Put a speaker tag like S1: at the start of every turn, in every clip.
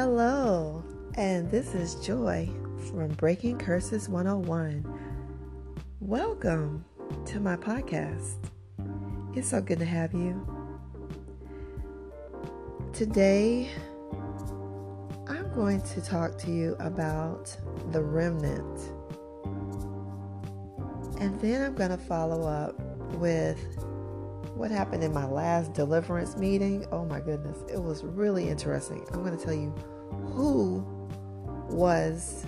S1: Hello, and this is Joy from Breaking Curses 101. Welcome to my podcast. It's so good to have you. Today, I'm going to talk to you about the remnant. And then I'm going to follow up with what happened in my last deliverance meeting. Oh my goodness, it was really interesting. I'm going to tell you who was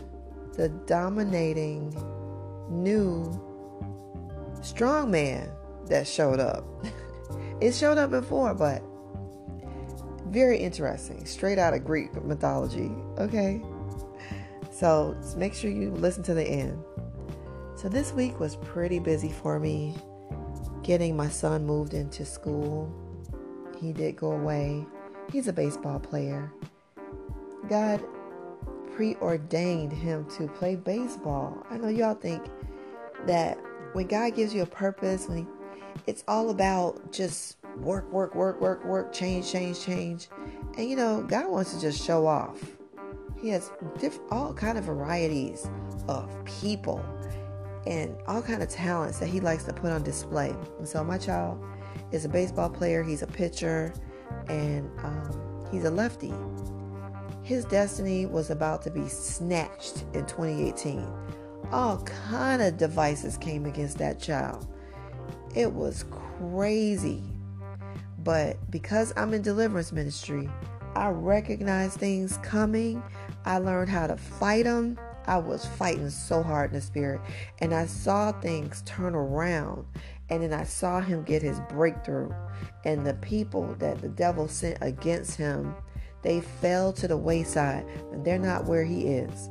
S1: the dominating new strong man that showed up. it showed up before, but very interesting. Straight out of Greek mythology. Okay. So make sure you listen to the end. So this week was pretty busy for me getting my son moved into school. He did go away. He's a baseball player. God preordained him to play baseball. I know y'all think that when God gives you a purpose, when he, it's all about just work, work, work, work, work, change, change, change. And you know, God wants to just show off. He has diff- all kind of varieties of people and all kind of talents that he likes to put on display. And so my child is a baseball player. He's a pitcher, and um, he's a lefty. His destiny was about to be snatched in 2018. All kind of devices came against that child. It was crazy. But because I'm in deliverance ministry, I recognize things coming. I learned how to fight them I was fighting so hard in the spirit. And I saw things turn around. And then I saw him get his breakthrough. And the people that the devil sent against him, they fell to the wayside. And they're not where he is.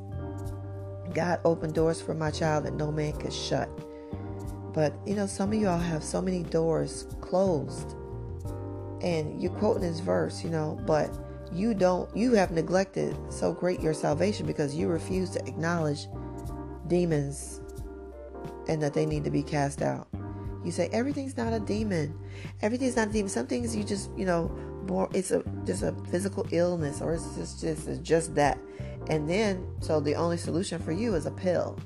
S1: God opened doors for my child that no man could shut. But you know, some of y'all have so many doors closed. And you're quoting this verse, you know, but you don't you have neglected so great your salvation because you refuse to acknowledge demons and that they need to be cast out. You say everything's not a demon. Everything's not a demon. Some things you just you know more it's a just a physical illness or it's just just it's just that. And then so the only solution for you is a pill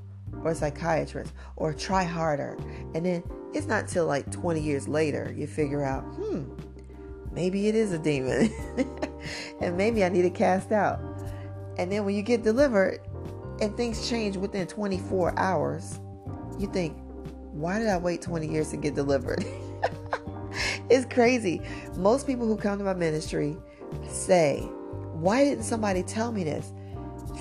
S1: or a psychiatrist or try harder. And then it's not till like 20 years later you figure out hmm maybe it is a demon and maybe I need to cast out. And then when you get delivered and things change within 24 hours, you think, why did I wait 20 years to get delivered? it's crazy. Most people who come to my ministry say, why didn't somebody tell me this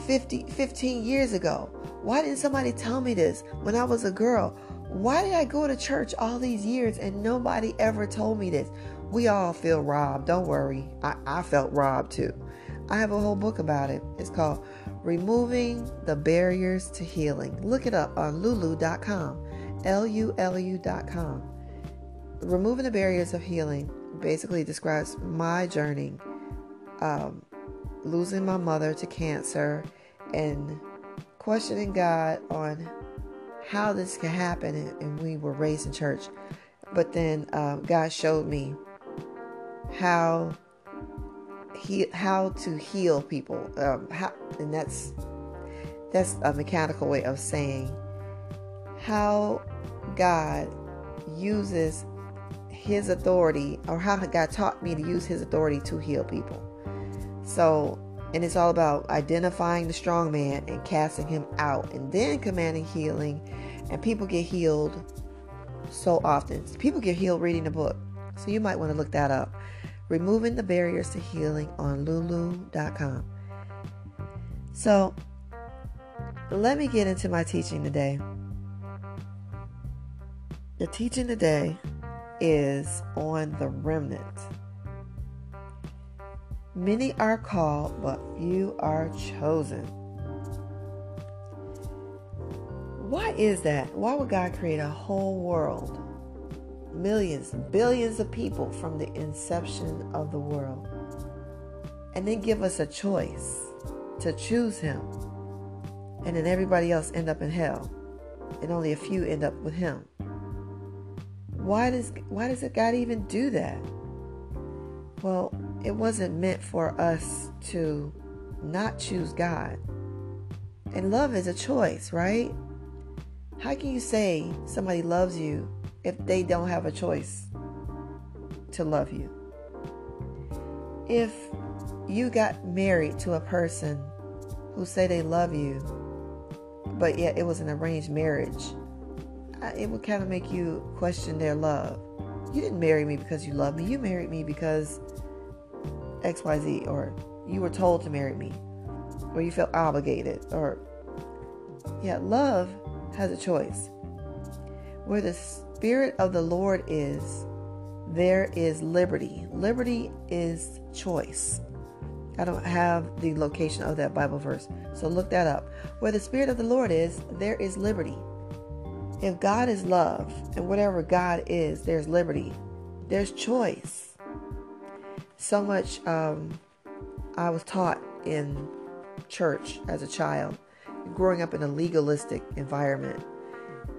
S1: 50, 15 years ago? Why didn't somebody tell me this when I was a girl? Why did I go to church all these years and nobody ever told me this? We all feel robbed. Don't worry. I, I felt robbed too. I have a whole book about it. It's called Removing the Barriers to Healing. Look it up on lulu.com. L U L U.com. Removing the Barriers of Healing basically describes my journey, um, losing my mother to cancer, and questioning God on how this can happen. And we were raised in church. But then uh, God showed me how he how to heal people. Um, how, and that's that's a mechanical way of saying how God uses his authority or how God taught me to use his authority to heal people. So, and it's all about identifying the strong man and casting him out and then commanding healing. And people get healed so often. People get healed reading the book. So you might want to look that up. Removing the Barriers to Healing on lulu.com. So, let me get into my teaching today. The teaching today is on the remnant. Many are called, but few are chosen. Why is that? Why would God create a whole world millions, billions of people from the inception of the world. And then give us a choice to choose him. And then everybody else end up in hell. And only a few end up with him. Why does why does God even do that? Well, it wasn't meant for us to not choose God. And love is a choice, right? How can you say somebody loves you if they don't have a choice to love you? If you got married to a person who say they love you, but yet it was an arranged marriage, it would kind of make you question their love. You didn't marry me because you love me. You married me because XYZ, or you were told to marry me, or you felt obligated, or yeah, love has a choice. Where the Spirit of the Lord is, there is liberty. Liberty is choice. I don't have the location of that Bible verse, so look that up. Where the Spirit of the Lord is, there is liberty. If God is love, and whatever God is, there's liberty, there's choice. So much um, I was taught in church as a child, growing up in a legalistic environment.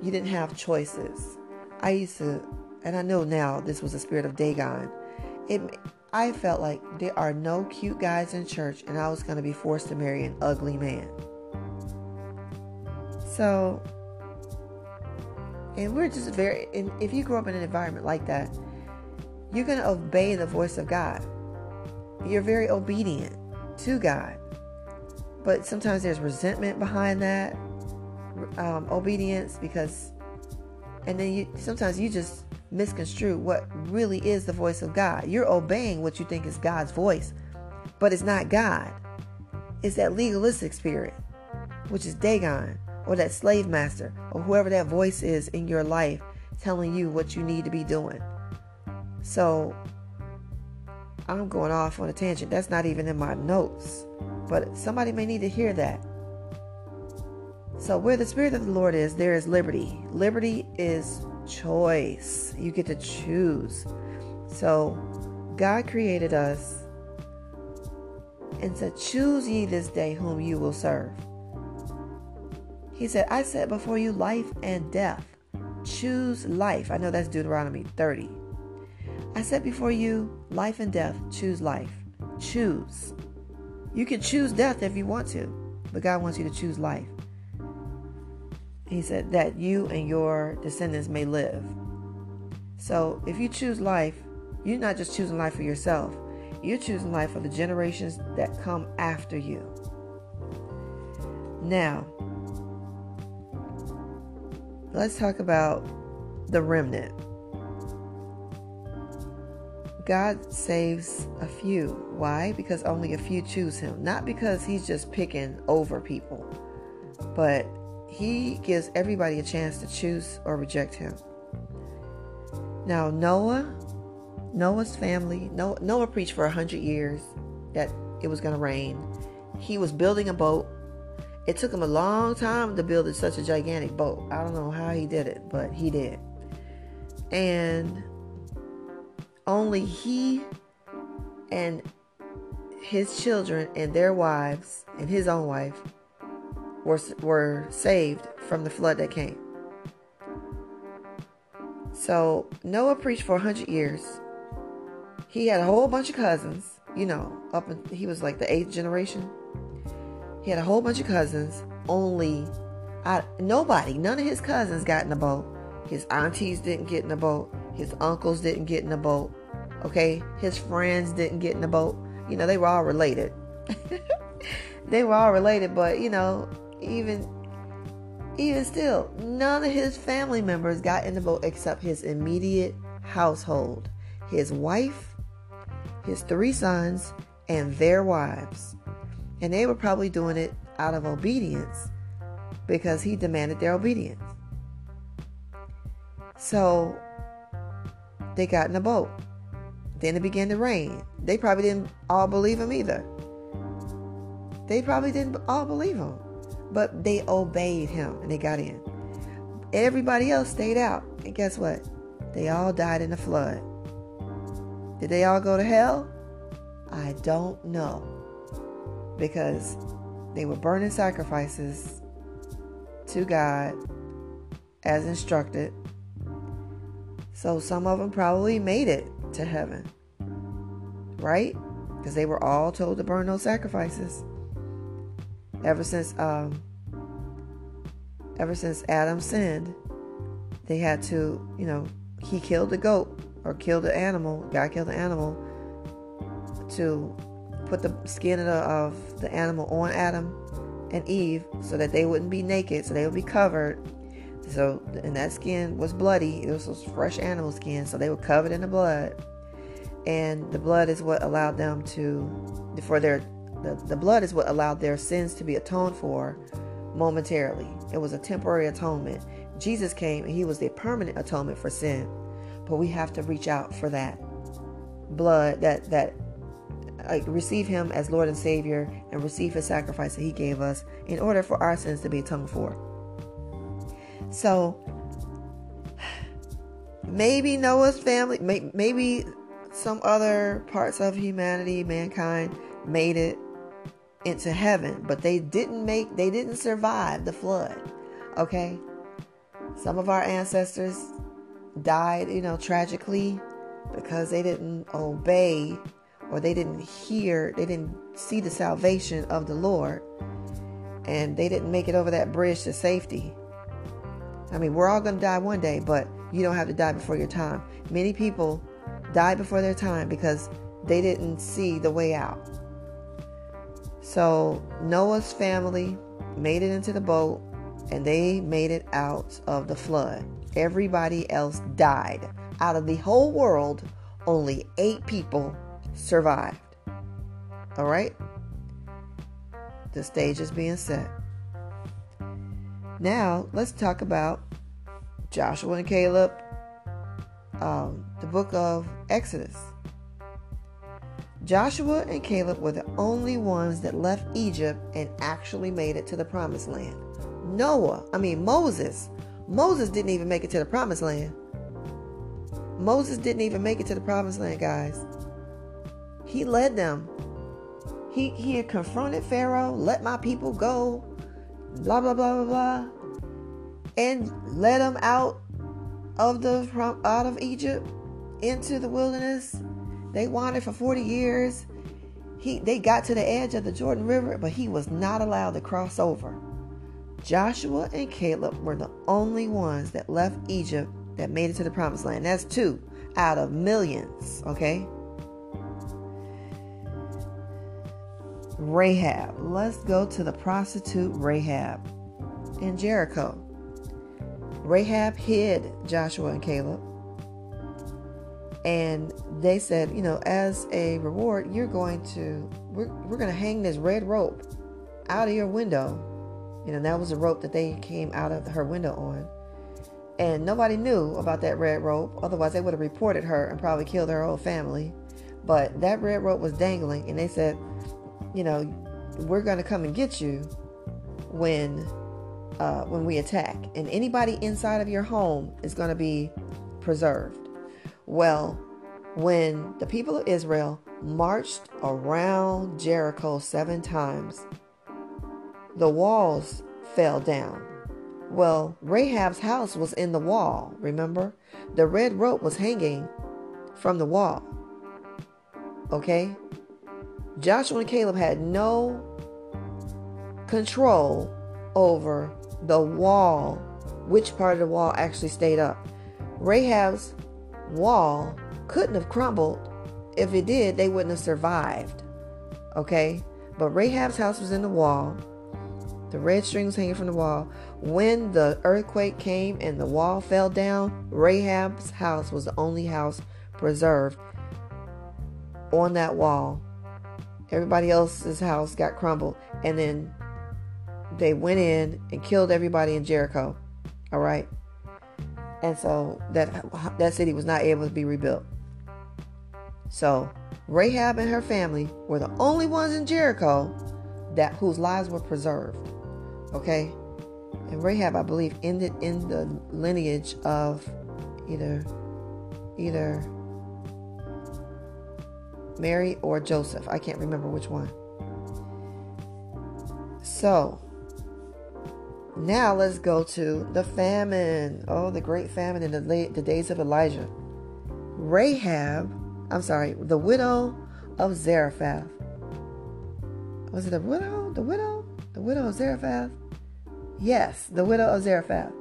S1: You didn't have choices. I used to, and I know now this was the spirit of Dagon. It, I felt like there are no cute guys in church, and I was going to be forced to marry an ugly man. So, and we're just very, and if you grow up in an environment like that, you're going to obey the voice of God. You're very obedient to God. But sometimes there's resentment behind that um, obedience because, and then you sometimes you just misconstrue what really is the voice of God. You're obeying what you think is God's voice, but it's not God. It's that legalistic spirit, which is Dagon or that slave master or whoever that voice is in your life telling you what you need to be doing. So I'm going off on a tangent. That's not even in my notes. But somebody may need to hear that. So, where the Spirit of the Lord is, there is liberty. Liberty is choice. You get to choose. So, God created us and said, Choose ye this day whom you will serve. He said, I set before you life and death. Choose life. I know that's Deuteronomy 30. I set before you life and death. Choose life. Choose. You can choose death if you want to, but God wants you to choose life. He said that you and your descendants may live. So if you choose life, you're not just choosing life for yourself, you're choosing life for the generations that come after you. Now, let's talk about the remnant. God saves a few. Why? Because only a few choose him. Not because he's just picking over people, but he gives everybody a chance to choose or reject him. Now, Noah, Noah's family, Noah, Noah preached for a hundred years that it was going to rain. He was building a boat. It took him a long time to build such a gigantic boat. I don't know how he did it, but he did. And only he and his children and their wives and his own wife were, were saved from the flood that came. So Noah preached for 100 years. He had a whole bunch of cousins, you know, up in, he was like the eighth generation. He had a whole bunch of cousins. Only I, nobody, none of his cousins got in the boat. His aunties didn't get in the boat. His uncles didn't get in the boat. Okay, his friends didn't get in the boat. You know, they were all related. they were all related, but you know, even even still, none of his family members got in the boat except his immediate household. His wife, his three sons, and their wives. And they were probably doing it out of obedience because he demanded their obedience. So they got in the boat. Then it began to rain. They probably didn't all believe him either. They probably didn't all believe him. But they obeyed him and they got in. Everybody else stayed out. And guess what? They all died in the flood. Did they all go to hell? I don't know. Because they were burning sacrifices to God as instructed. So some of them probably made it to heaven. Right? Because they were all told to burn those sacrifices. Ever since um, ever since Adam sinned, they had to, you know, he killed the goat or killed the animal. God killed the animal to put the skin of the, animal on Adam and Eve so that they wouldn't be naked, so they would be covered. So, and that skin was bloody. It was fresh animal skin, so they were covered in the blood. And the blood is what allowed them to, for their, the, the blood is what allowed their sins to be atoned for momentarily. It was a temporary atonement. Jesus came and he was the permanent atonement for sin. But we have to reach out for that blood, that that uh, receive him as Lord and Savior and receive his sacrifice that he gave us in order for our sins to be atoned for. So maybe Noah's family, maybe some other parts of humanity, mankind made it into heaven, but they didn't make they didn't survive the flood. Okay? Some of our ancestors died, you know, tragically because they didn't obey or they didn't hear, they didn't see the salvation of the Lord and they didn't make it over that bridge to safety. I mean, we're all going to die one day, but you don't have to die before your time. Many people die before their time because they didn't see the way out. So Noah's family made it into the boat and they made it out of the flood. Everybody else died. Out of the whole world, only eight people survived. All right? The stage is being set. Now, let's talk about Joshua and Caleb, um, the book of Exodus. Joshua and Caleb were the only ones that left Egypt and actually made it to the promised land. Noah, I mean Moses, Moses didn't even make it to the promised land. Moses didn't even make it to the promised land, guys. He led them. He he had confronted Pharaoh, let my people go, blah blah blah blah blah, and led them out of the out of Egypt into the wilderness they wandered for 40 years. He, they got to the edge of the Jordan River, but he was not allowed to cross over. Joshua and Caleb were the only ones that left Egypt that made it to the promised land. That's two out of millions, okay? Rahab. Let's go to the prostitute Rahab in Jericho. Rahab hid Joshua and Caleb and they said, you know, as a reward, you're going to we're, we're going to hang this red rope out of your window. You know, that was a rope that they came out of her window on. And nobody knew about that red rope. Otherwise, they would have reported her and probably killed her whole family. But that red rope was dangling, and they said, you know, we're going to come and get you when uh, when we attack. And anybody inside of your home is going to be preserved. Well, when the people of Israel marched around Jericho seven times, the walls fell down. Well, Rahab's house was in the wall, remember? The red rope was hanging from the wall. Okay? Joshua and Caleb had no control over the wall, which part of the wall actually stayed up. Rahab's wall couldn't have crumbled. If it did, they wouldn't have survived. Okay? But Rahab's house was in the wall. The red string was hanging from the wall. When the earthquake came and the wall fell down, Rahab's house was the only house preserved on that wall. Everybody else's house got crumbled. And then they went in and killed everybody in Jericho. All right? And so that that city was not able to be rebuilt. So Rahab and her family were the only ones in Jericho that whose lives were preserved. Okay, and Rahab, I believe, ended in the lineage of either either Mary or Joseph. I can't remember which one. So now let's go to the famine. Oh, the great famine in the, late, the days of Elijah. Rahab, I'm sorry, the widow of Zarephath. Was it the widow? The widow? The widow of Zarephath? Yes, the widow of Zarephath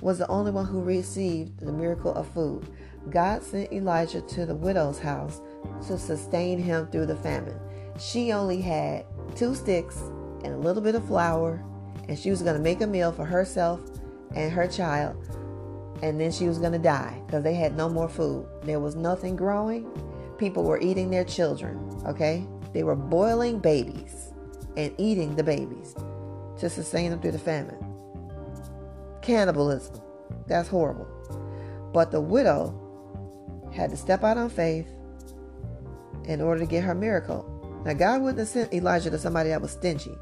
S1: was the only one who received the miracle of food. God sent Elijah to the widow's house to sustain him through the famine. She only had two sticks and a little bit of flour, and she was going to make a meal for herself and her child, and then she was going to die because they had no more food. There was nothing growing. People were eating their children, okay? They were boiling babies and eating the babies to sustain them through the famine. Cannibalism. That's horrible. But the widow had to step out on faith in order to get her miracle. Now, God wouldn't have sent Elijah to somebody that was stingy.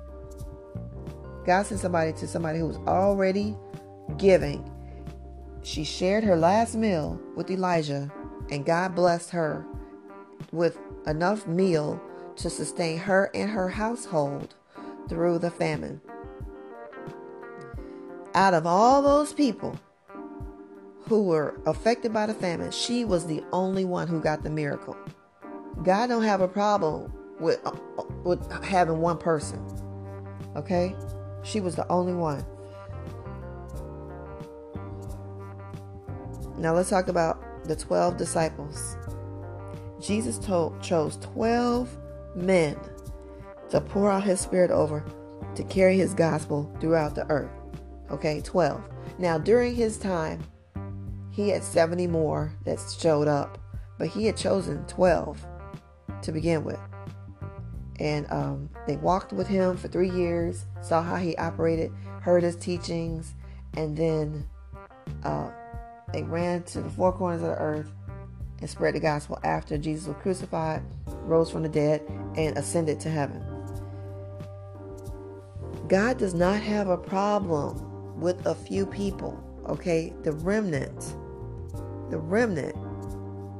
S1: God sent somebody to somebody who was already giving. She shared her last meal with Elijah, and God blessed her with enough meal to sustain her and her household through the famine. Out of all those people who were affected by the famine, she was the only one who got the miracle. God don't have a problem with with having one person. Okay? She was the only one. Now let's talk about the 12 disciples. Jesus told, chose 12 men to pour out his spirit over to carry his gospel throughout the earth. Okay, 12. Now, during his time, he had 70 more that showed up, but he had chosen 12 to begin with. And um, they walked with him for three years, saw how he operated, heard his teachings, and then uh, they ran to the four corners of the earth and spread the gospel after Jesus was crucified, rose from the dead, and ascended to heaven. God does not have a problem with a few people, okay? The remnant, the remnant,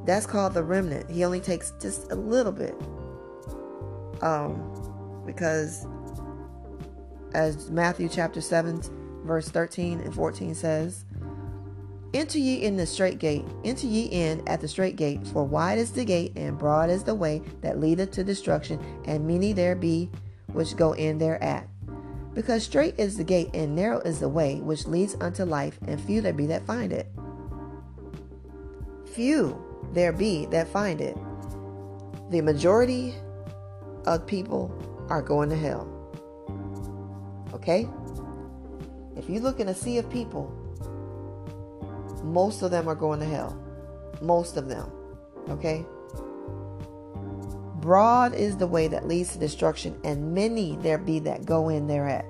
S1: that's called the remnant. He only takes just a little bit. Um, because as Matthew chapter 7, verse 13 and 14 says, Enter ye in the straight gate, enter ye in at the straight gate, for wide is the gate and broad is the way that leadeth to destruction, and many there be which go in thereat. Because straight is the gate and narrow is the way which leads unto life, and few there be that find it. Few there be that find it. The majority of people are going to hell. Okay? If you look in a sea of people, most of them are going to hell. Most of them. Okay? Broad is the way that leads to destruction, and many there be that go in thereat.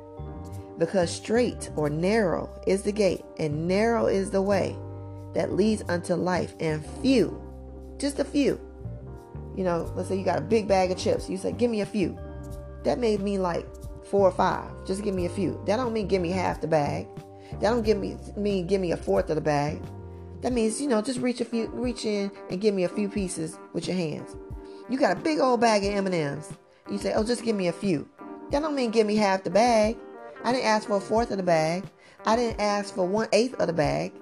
S1: Because straight or narrow is the gate, and narrow is the way that leads unto life, and few, just a few. You know, let's say you got a big bag of chips. You say, Give me a few. That may mean like four or five. Just give me a few. That don't mean give me half the bag. That don't give me mean give me a fourth of the bag. That means, you know, just reach a few reach in and give me a few pieces with your hands. You got a big old bag of M&Ms. You say, "Oh, just give me a few." That don't mean give me half the bag. I didn't ask for a fourth of the bag. I didn't ask for one eighth of the bag.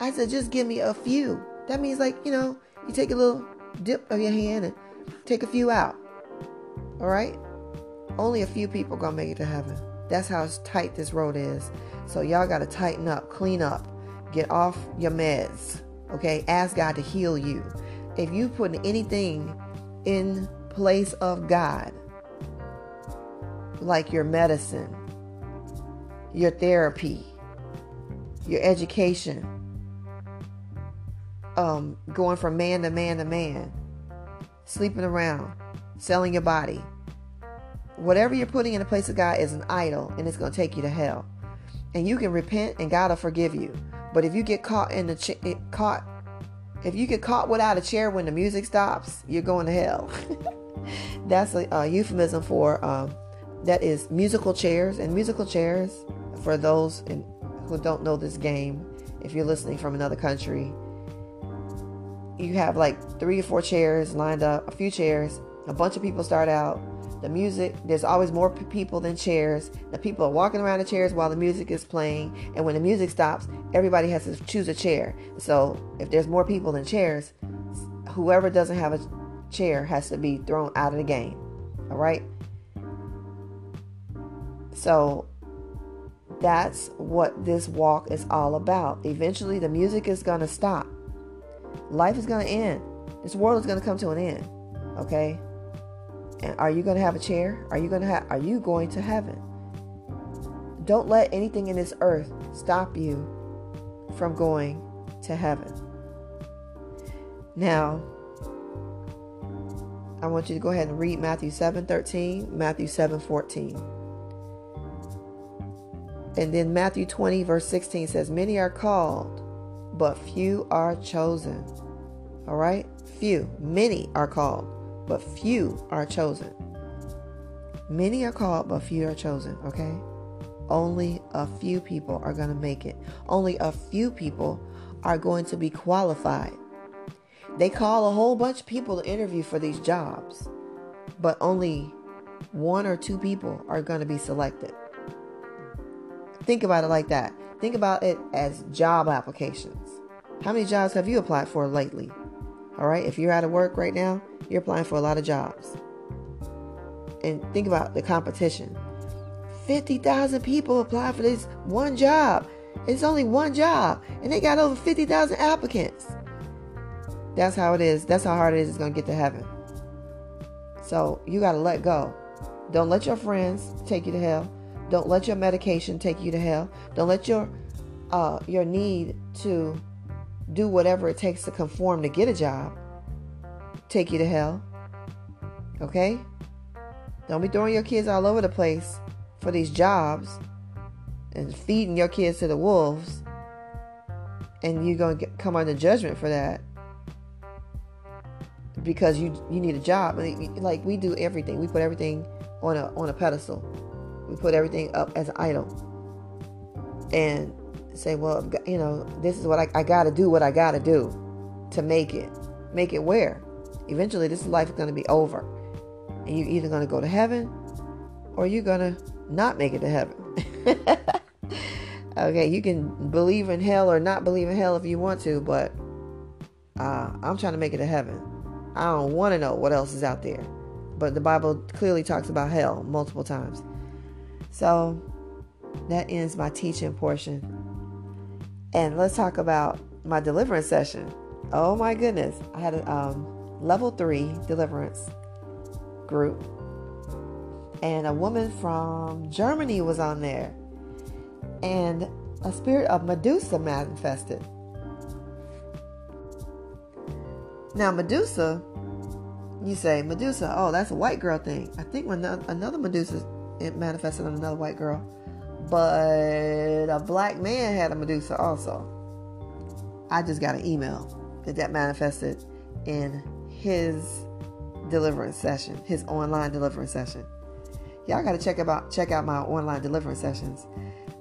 S1: I said, just give me a few. That means like, you know, you take a little dip of your hand and take a few out. All right? Only a few people gonna make it to heaven. That's how tight this road is. So y'all got to tighten up, clean up, get off your meds. Okay, ask God to heal you. If you put anything in place of God, like your medicine, your therapy, your education, um, going from man to man to man, sleeping around, selling your body, whatever you're putting in the place of God is an idol and it's going to take you to hell. And you can repent and God will forgive you. But if you get caught in the ch- caught if you get caught without a chair when the music stops, you're going to hell. That's a, a, euphemism for um, that is musical chairs and musical chairs for those in, who don't know this game. If you're listening from another country, you have like three or four chairs lined up, a few chairs. A bunch of people start out the music there's always more people than chairs the people are walking around the chairs while the music is playing and when the music stops everybody has to choose a chair so if there's more people than chairs whoever doesn't have a chair has to be thrown out of the game all right So that's what this walk is all about. Eventually, the music is going to stop. Life is going to end. This world is going to come to an end. Okay? And are you going to have a chair? Are you going to have are you going to heaven? Don't let anything in this earth stop you from going to heaven. Now, I want you to go ahead and read Matthew 7 13, Matthew 7 14. And then Matthew 20, verse 16 says, Many are called, but few are chosen. All right? Few. Many are called, but few are chosen. Many are called, but few are chosen. Okay? Only a few people are going to make it. Only a few people are going to be qualified. They call a whole bunch of people to interview for these jobs, but only one or two people are going to be selected. Think about it like that. Think about it as job applications. How many jobs have you applied for lately? All right, if you're out of work right now, you're applying for a lot of jobs. And think about the competition. 50,000 people apply for this one job. It's only one job, and they got over 50,000 applicants. That's how it is. That's how hard it is. It's going to get to heaven. So you got to let go. Don't let your friends take you to hell. Don't let your medication take you to hell. Don't let your uh, your need to do whatever it takes to conform to get a job take you to hell. Okay? Don't be throwing your kids all over the place for these jobs and feeding your kids to the wolves and you're going to come under judgment for that because you you need a job like we do everything we put everything on a on a pedestal we put everything up as an idol and say, well, you know, this is what I, I got to do, what I got to do to make it. Make it where? Eventually, this life is going to be over. And you're either going to go to heaven or you're going to not make it to heaven. okay, you can believe in hell or not believe in hell if you want to, but uh, I'm trying to make it to heaven. I don't want to know what else is out there. But the Bible clearly talks about hell multiple times. So that ends my teaching portion. And let's talk about my deliverance session. Oh my goodness. I had a um, level three deliverance group. And a woman from Germany was on there. And a spirit of Medusa manifested. Now, Medusa, you say, Medusa, oh, that's a white girl thing. I think when another Medusa it manifested on another white girl. But a black man had a Medusa also. I just got an email that that manifested in his deliverance session, his online deliverance session. Y'all got to check about check out my online deliverance sessions.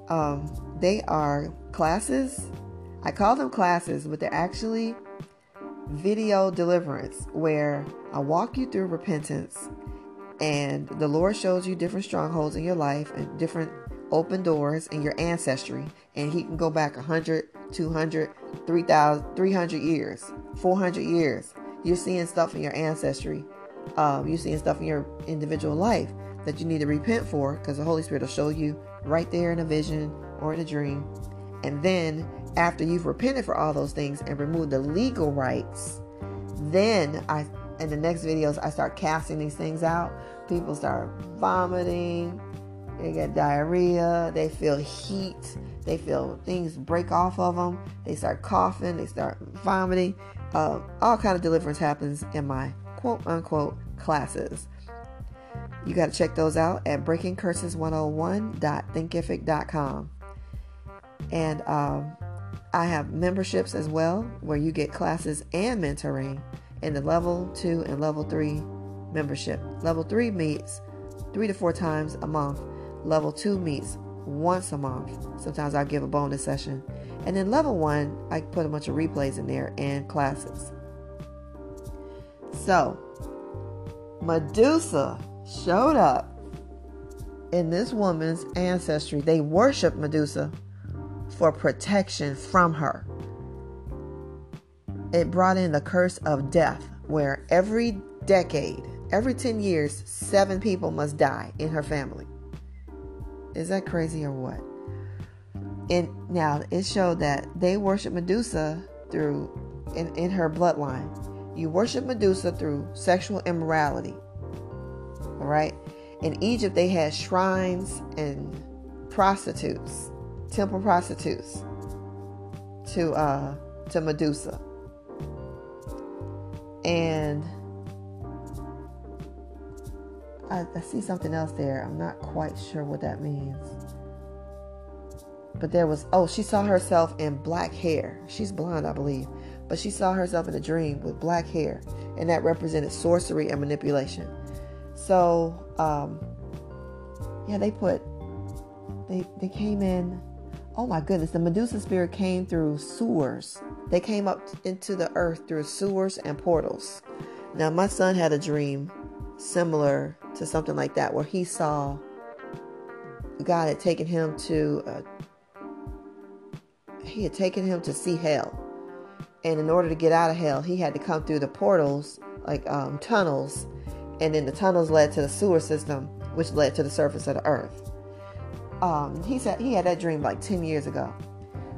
S1: Um, they are classes. I call them classes, but they're actually video deliverance where I walk you through repentance and the Lord shows you different strongholds in your life and different open doors in your ancestry. And He can go back 100, 200, 3,000, 300 years, 400 years. You're seeing stuff in your ancestry. Um, you're seeing stuff in your individual life that you need to repent for because the Holy Spirit will show you right there in a vision or in a dream. And then, after you've repented for all those things and removed the legal rights, then I in the next videos I start casting these things out people start vomiting, they get diarrhea, they feel heat, they feel things break off of them, they start coughing, they start vomiting. Uh, all kind of deliverance happens in my quote unquote classes. You got to check those out at breakingcurses101.thinkific.com. And um, I have memberships as well where you get classes and mentoring in the level two and level three membership. Level 3 meets three to four times a month. Level 2 meets once a month. Sometimes I give a bonus session. And then level 1, I put a bunch of replays in there and classes. So, Medusa showed up in this woman's ancestry. They worship Medusa for protection from her. It brought in the curse of death, where every decade Every 10 years, seven people must die in her family. Is that crazy or what? And now it showed that they worship Medusa through in, in her bloodline. You worship Medusa through sexual immorality. All right? In Egypt, they had shrines and prostitutes, temple prostitutes, to uh, to Medusa. And I, I see something else there. I'm not quite sure what that means. But there was, oh, she saw herself in black hair. She's blonde, I believe. But she saw herself in a dream with black hair. And that represented sorcery and manipulation. So, um, yeah, they put, they, they came in, oh my goodness, the Medusa spirit came through sewers. They came up into the earth through sewers and portals. Now, my son had a dream similar to something like that where he saw God had taken him to a he had taken him to see hell. And in order to get out of hell, he had to come through the portals, like um, tunnels. And then the tunnels led to the sewer system, which led to the surface of the earth. Um, he said he had that dream like 10 years ago.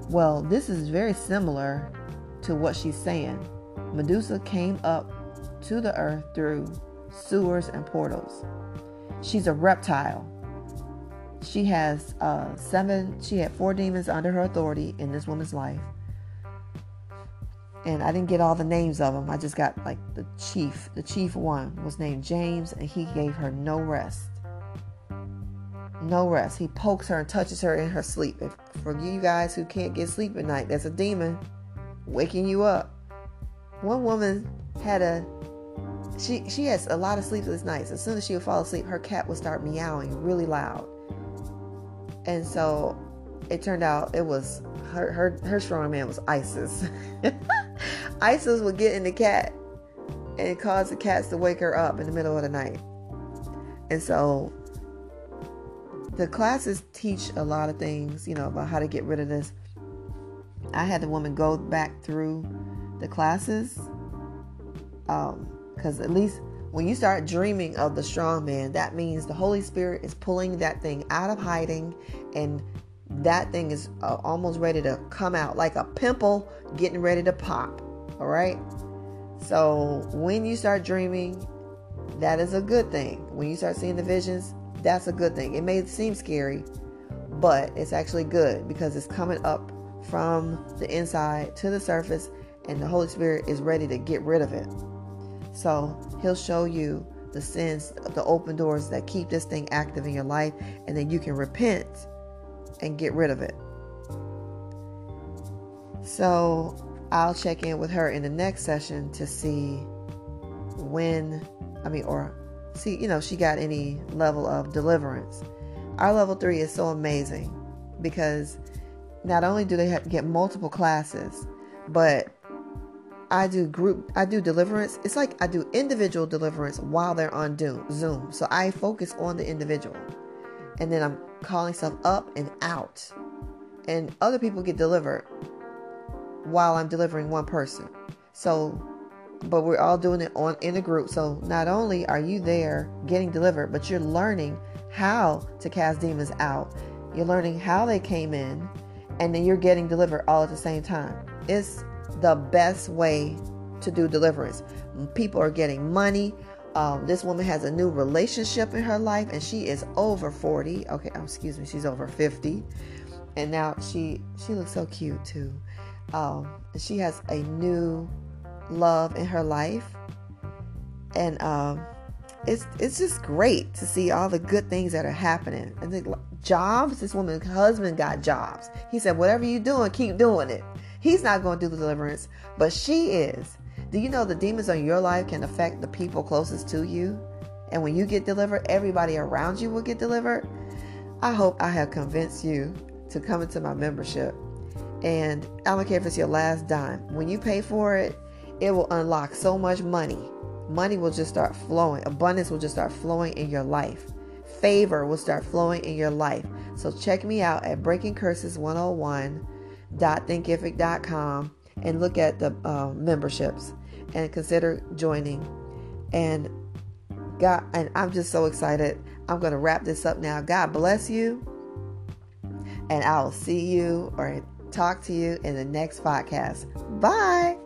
S1: Well, this is very similar to what she's saying. Medusa came up to the earth through sewers and portals. She's a reptile she has uh, seven, she had four demons under her authority in this woman's life. And I didn't get all the names of them. I just got like the chief. The chief one was named James, and he gave her no rest. No rest. He pokes her and touches her in her sleep. If, for you guys who can't get sleep at night, that's a demon waking you up. One woman had a she she has a lot of sleepless nights. As soon as she would fall asleep, her cat would start meowing really loud. And so it turned out it was her her her strong man was Isis. Isis would get in the cat and cause the cats to wake her up in the middle of the night. And so the classes teach a lot of things, you know, about how to get rid of this. I had the woman go back through the classes um, because at least when you start dreaming of the strong man, that means the Holy Spirit is pulling that thing out of hiding and that thing is uh, almost ready to come out like a pimple getting ready to pop. All right? So when you start dreaming, that is a good thing. When you start seeing the visions, that's a good thing. It may seem scary, but it's actually good because it's coming up from the inside to the surface and the Holy Spirit is ready to get rid of it. So he'll show you the sins, of the open doors that keep this thing active in your life, and then you can repent and get rid of it. So I'll check in with her in the next session to see when, I mean, or see, you know, she got any level of deliverance. Our level three is so amazing because not only do they get multiple classes, but I do group, I do deliverance. It's like I do individual deliverance while they're on Zoom. So I focus on the individual. And then I'm calling stuff up and out. And other people get delivered while I'm delivering one person. So, but we're all doing it on in a group. So not only are you there getting delivered, but you're learning how to cast demons out. You're learning how they came in, and then you're getting delivered all at the same time. It's the best way to do deliverance. People are getting money. Um, this woman has a new relationship in her life, and she is over 40. Okay, oh, excuse me, she's over 50, and now she she looks so cute too. Um, she has a new love in her life, and um, it's it's just great to see all the good things that are happening. And the jobs, this woman's husband got jobs. He said, "Whatever you're doing, keep doing it." He's not going to do the deliverance, but she is. Do you know the demons on your life can affect the people closest to you? And when you get delivered, everybody around you will get delivered. I hope I have convinced you to come into my membership. And I don't care if it's your last dime. When you pay for it, it will unlock so much money. Money will just start flowing. Abundance will just start flowing in your life. Favor will start flowing in your life. So check me out at Breaking Curses 101 www.thinkific.com and look at the uh, memberships and consider joining. And God, and I'm just so excited. I'm going to wrap this up now. God bless you. And I'll see you or talk to you in the next podcast. Bye.